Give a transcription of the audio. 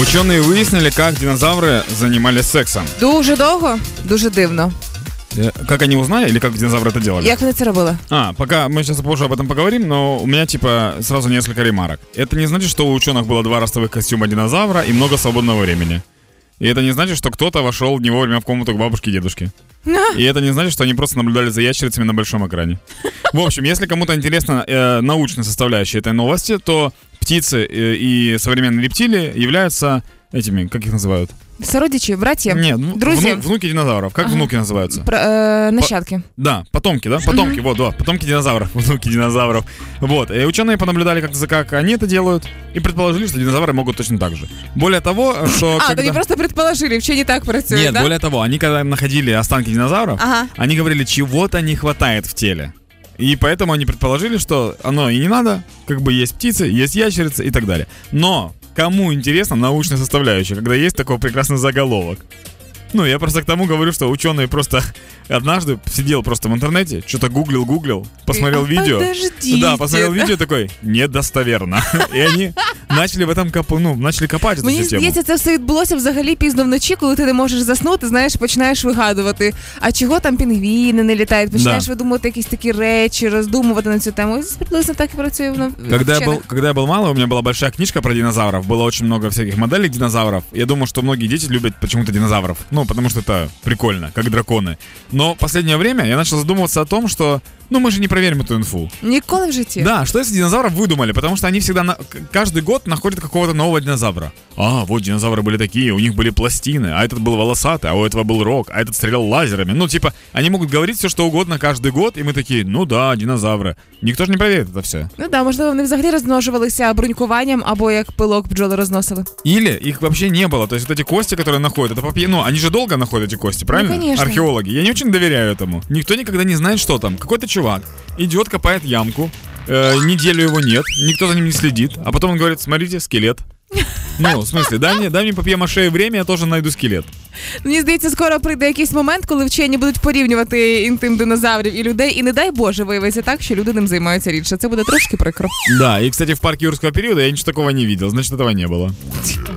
Ученые выяснили, как динозавры занимались сексом. Дуже довго, дуже дивно. Э, Как они узнали или как динозавры это делали? Як вони це робили? А, пока мы сейчас позже об этом поговорим, но у меня типа сразу несколько ремарок. Это не значит, что у ученых было два ростовых костюма динозавра и много свободного времени. И это не значит, что кто-то вошел не вовремя в комнату к бабушке и дедушке. И это не значит, что они просто наблюдали за ящерицами на большом экране. В общем, если кому-то интересна э, научная составляющая этой новости, то птицы э, и современные рептилии являются этими, как их называют? Сородичі, браття, Нет, ну, друзі, вну- внуки динозавров. Как Ага. внуки называются? пр- е, нащадки. Да, потомки, да? Потомки, вот, да, потомки динозавров, внуки динозавров. Вот, и ученые понаблюдали, как, как они это делают, и предположили, что динозавры могут точно так же. Более того, что... А, когда- тобі просто предположили, вчені так працюють, Нет, да? более того, они когда находили останки динозавров, Ага. они говорили, чего-то не хватает в теле. И поэтому они предположили, что оно и не надо, как бы есть птицы, есть ящерицы и так далее. Но кому интересна научная составляющая, когда есть такой прекрасный заголовок? Ну, я просто к тому говорю, что ученые просто однажды сидел просто в интернете, что-то гуглил, гуглил, посмотрел А, видео. подождите, Да, посмотрел видео такой, недостоверно. И они начали в этом копать, ну, начали копать эту Мені всю тему. здається, це все відбулося взагалі пізно вночі, коли ти не можеш заснути, знаєш, починаєш вигадувати. А чого там пінгвіни не літають? Починаєш Да. видумувати якісь такі речі, роздумувати на цю тему. І приблизно так і працює воно. в Когда я, вчених. был, когда я был малый, у меня была большая книжка про динозавров. Было очень много всяких моделей динозавров. Я думаю, что многие дети любят почему-то динозавров. Ну, потому что это прикольно, как драконы. Но в последнее время я начал задумываться о том, что, ну, мы же не проверим эту инфу. Ніколи в житті. Да, что если динозавров выдумали? Потому что они всегда, на- к- каждый год находят какого-то нового динозавра. А, вот динозавры были такие, у них были пластины, а этот был волосатый, а у этого был рог, а этот стрелял лазерами. Ну, типа, они могут говорить все, что угодно каждый год, и мы такие, ну да, динозавры. Никто же не проверит это все. Ну да, можливо, вони взагалі розмножувалися брунькуванням або як пилок бджоли розносили. Или их вообще не было. То есть вот эти кости, которые находят, это попье... Ну, они же долго находят эти кости, правильно? Ну, конечно. Археологи. Я не очень доверяю этому. Никто никогда не знает, что там. Какой-то чувак идет, копает ямку, э, неделю его нет, никто за ним не следит, а потом он говорит, смотрите, скелет. Ну, в смысле, дай мне, дай мне папье-маше время, я тоже найду скелет. Мені здається, скоро прийде якийсь момент, коли вчені будуть порівнювати інтим динозаврів і людей, і не дай Боже виявиться так, що люди ним займаються рідше. Це буде трошки прикро. Да, и, кстати, в парке юрского периода я ничего такого не видел, значит, этого не было.